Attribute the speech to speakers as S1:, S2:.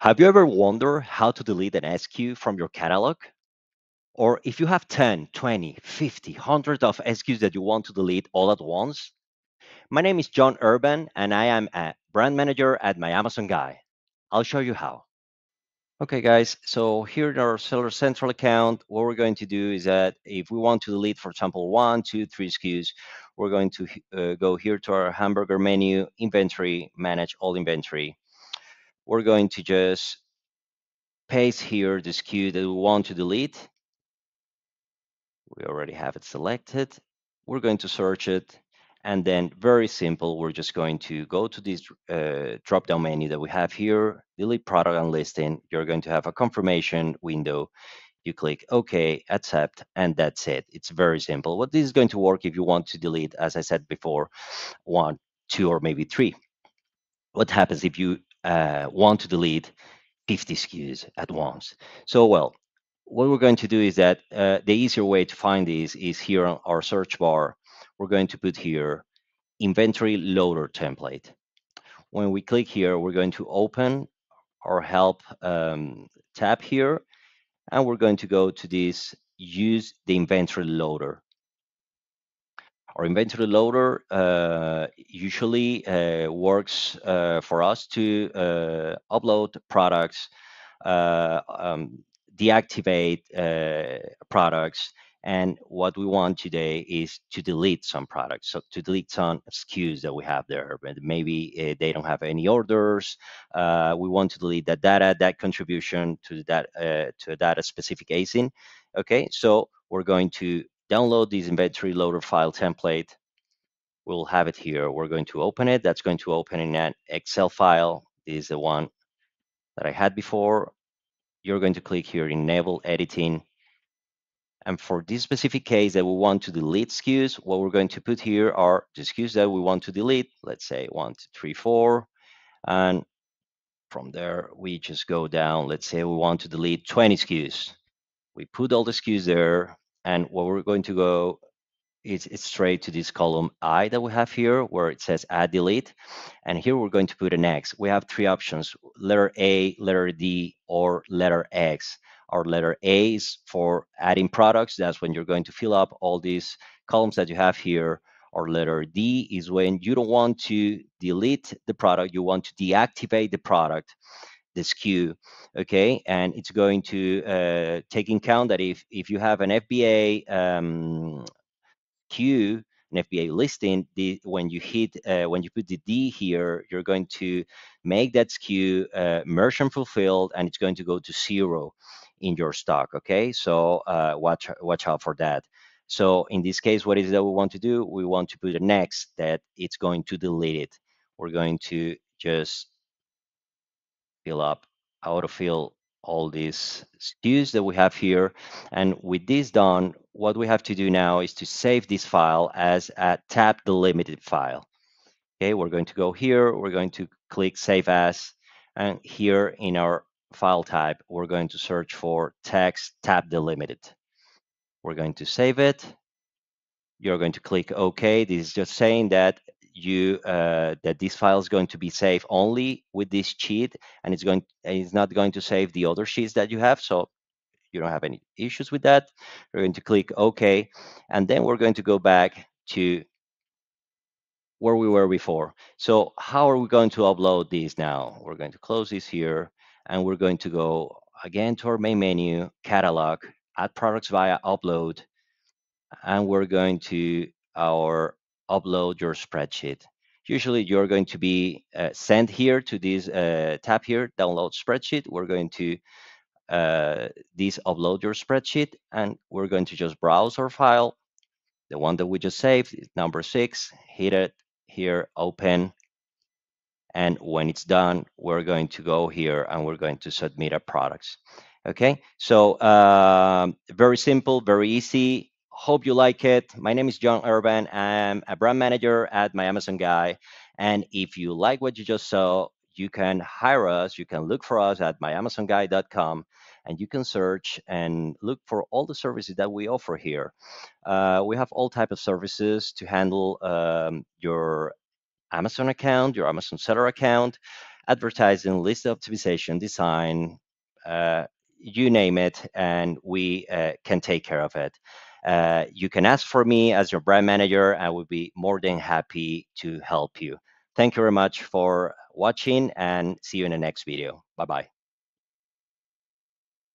S1: Have you ever wondered how to delete an SKU from your catalog? Or if you have 10, 20, 50, hundreds of SKUs that you want to delete all at once? My name is John Urban and I am a brand manager at My Amazon Guy. I'll show you how. Okay, guys, so here in our Seller Central account, what we're going to do is that if we want to delete, for example, one, two, three SKUs, we're going to uh, go here to our hamburger menu, inventory, manage all inventory. We're going to just paste here the SKU that we want to delete. We already have it selected. We're going to search it and then very simple, we're just going to go to this uh, drop-down menu that we have here, delete product and listing. You're going to have a confirmation window. You click OK, accept, and that's it. It's very simple. What this is going to work if you want to delete, as I said before, one, two, or maybe three. What happens if you want to delete 50 SKUs at once? So, well, what we're going to do is that uh, the easier way to find these is here on our search bar we're going to put here inventory loader template. When we click here, we're going to open our help um, tab here, and we're going to go to this use the inventory loader. Our inventory loader uh, usually uh, works uh, for us to upload products, um, deactivate products, and what we want today is to delete some products. So to delete some SKUs that we have there, maybe they don't have any orders. Uh, we want to delete that data, that contribution to that uh, to a data specific ASIN. Okay, so we're going to download this inventory loader file template. We'll have it here. We're going to open it. That's going to open in an Excel file. This is the one that I had before. You're going to click here, enable editing and for this specific case that we want to delete SKUs, what we're going to put here are the SKUs that we want to delete. Let's say one, two, three, four. And from there, we just go down. Let's say we want to delete 20 SKUs. We put all the SKUs there. And what we're going to go is it's straight to this column I that we have here where it says add delete. And here we're going to put an X. We have three options, letter A, letter D, or letter X. Our letter A is for adding products. That's when you're going to fill up all these columns that you have here. Or letter D is when you don't want to delete the product, you want to deactivate the product, the SKU, okay? And it's going to uh, take in count that if, if you have an FBA um, queue, an FBA listing, the, when you hit, uh, when you put the D here, you're going to make that SKU uh, merchant fulfilled and it's going to go to zero in your stock. Okay, so uh, watch watch out for that. So in this case, what is that we want to do? We want to put a next that it's going to delete it. We're going to just fill up, autofill all these SKUs that we have here. And with this done, what we have to do now is to save this file as a tab delimited file. Okay, we're going to go here, we're going to click Save As, and here in our file type, we're going to search for text tab delimited. We're going to save it. You're going to click OK. This is just saying that you uh, that this file is going to be saved only with this sheet, and it's going it's not going to save the other sheets that you have. So you don't have any issues with that. We're going to click OK, and then we're going to go back to where we were before. So how are we going to upload these now? We're going to close this here and we're going to go again to our main menu, catalog, add products via upload, and we're going to our upload your spreadsheet. Usually you're going to be uh, sent here to this uh, tab here, download spreadsheet. We're going to uh, this upload your spreadsheet, and we're going to just browse our file. The one that we just saved number six, hit it here, open, and when it's done, we're going to go here and we're going to submit our products. Okay, so um, very simple, very easy. Hope you like it. My name is John Urban. I'm a brand manager at My Amazon Guy. And if you like what you just saw, you can hire us. You can look for us at myamazonguy.com and you can search and look for all the services that we offer here. Uh, we have all type of services to handle um, your Amazon account, your Amazon seller account. advertising, list optimization, design, uh, you name it, and we uh, can take care of it. Uh, you can ask for me as your brand manager. I would be more than happy to help you. Thank you very much for watching and see you in the next video. Bye bye.